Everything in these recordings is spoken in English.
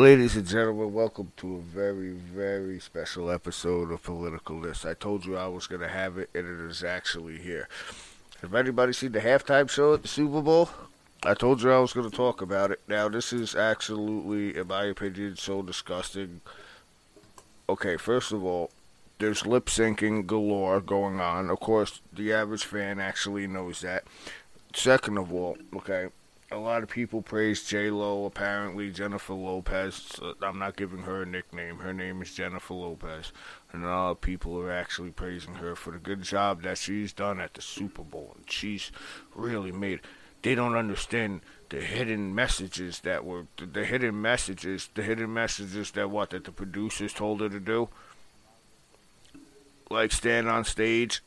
Ladies and gentlemen, welcome to a very, very special episode of Political List. I told you I was going to have it, and it is actually here. Have anybody seen the halftime show at the Super Bowl? I told you I was going to talk about it. Now, this is absolutely, in my opinion, so disgusting. Okay, first of all, there's lip syncing galore going on. Of course, the average fan actually knows that. Second of all, okay, a lot of people praise J Lo. Apparently, Jennifer Lopez. I'm not giving her a nickname. Her name is Jennifer Lopez, and a lot of people are actually praising her for the good job that she's done at the Super Bowl, and she's really made. They don't understand the hidden messages that were the hidden messages, the hidden messages that what that the producers told her to do, like stand on stage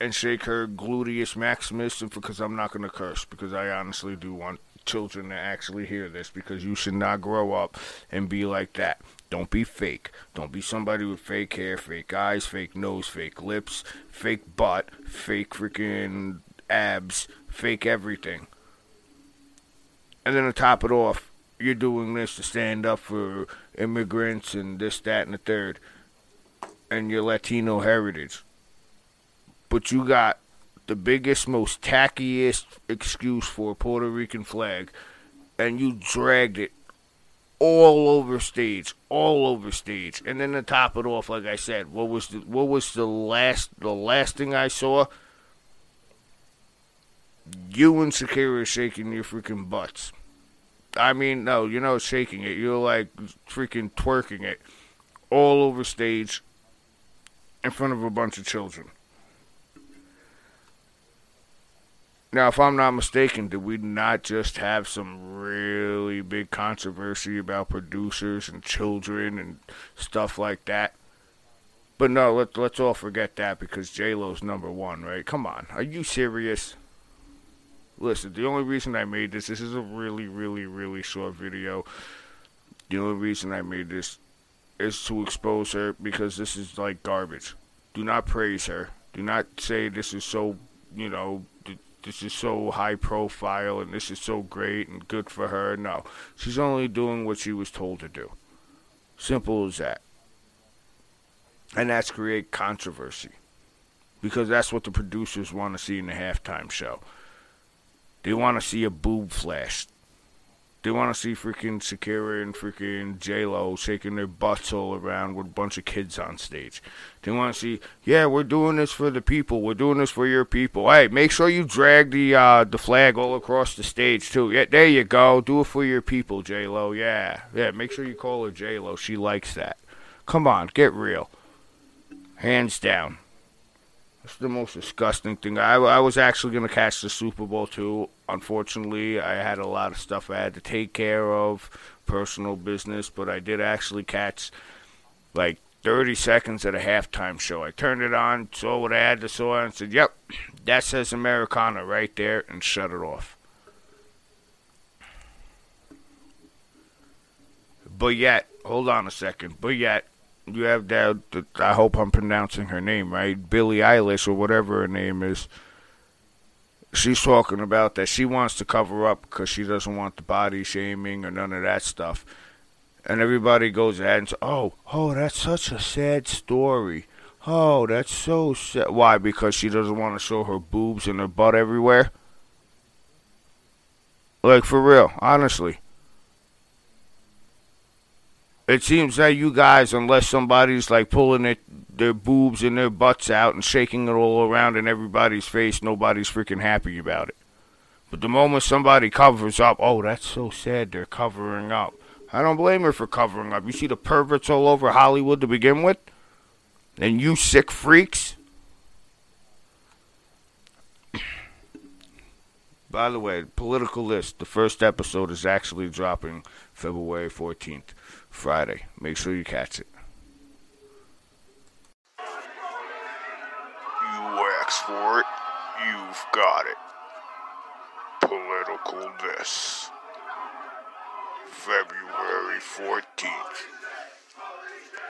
and shake her gluteus maximus because I'm not going to curse because I honestly do want children to actually hear this because you should not grow up and be like that. Don't be fake. Don't be somebody with fake hair, fake eyes, fake nose, fake lips, fake butt, fake freaking abs, fake everything. And then to top it off, you're doing this to stand up for immigrants and this, that, and the third, and your Latino heritage but you got the biggest, most tackiest excuse for a Puerto Rican flag, and you dragged it all over stage, all over stage. And then to top it off, like I said, what was the what was the last the last thing I saw? You and Shakira shaking your freaking butts. I mean, no, you're not shaking it. You're like freaking twerking it all over stage in front of a bunch of children. Now, if I'm not mistaken, did we not just have some really big controversy about producers and children and stuff like that? But no, let, let's all forget that because J-Lo's number one, right? Come on. Are you serious? Listen, the only reason I made this, this is a really, really, really short video. The only reason I made this is to expose her because this is like garbage. Do not praise her. Do not say this is so, you know, this is so high profile and this is so great and good for her. No, she's only doing what she was told to do. Simple as that. And that's create controversy. Because that's what the producers want to see in the halftime show. They want to see a boob flash. They want to see freaking Shakira and freaking J Lo shaking their butts all around with a bunch of kids on stage. They want to see, yeah, we're doing this for the people. We're doing this for your people. Hey, make sure you drag the uh, the flag all across the stage too. Yeah, there you go. Do it for your people, J Lo. Yeah, yeah. Make sure you call her J Lo. She likes that. Come on, get real. Hands down. It's the most disgusting thing. I, I was actually going to catch the Super Bowl too. Unfortunately, I had a lot of stuff I had to take care of, personal business, but I did actually catch like 30 seconds at a halftime show. I turned it on, saw what I had to saw, and said, Yep, that says Americana right there, and shut it off. But yet, hold on a second, but yet, you have that. I hope I'm pronouncing her name right, Billie Eilish or whatever her name is. She's talking about that she wants to cover up because she doesn't want the body shaming or none of that stuff. And everybody goes ahead and says, "Oh, oh, that's such a sad story. Oh, that's so sad. Why? Because she doesn't want to show her boobs and her butt everywhere. Like for real, honestly." It seems that you guys, unless somebody's like pulling it, their boobs and their butts out and shaking it all around in everybody's face, nobody's freaking happy about it. But the moment somebody covers up, oh, that's so sad, they're covering up. I don't blame her for covering up. You see the perverts all over Hollywood to begin with? And you sick freaks? By the way, political list. The first episode is actually dropping February 14th. Friday. Make sure you catch it. You ask for it, you've got it. Political this. February 14th.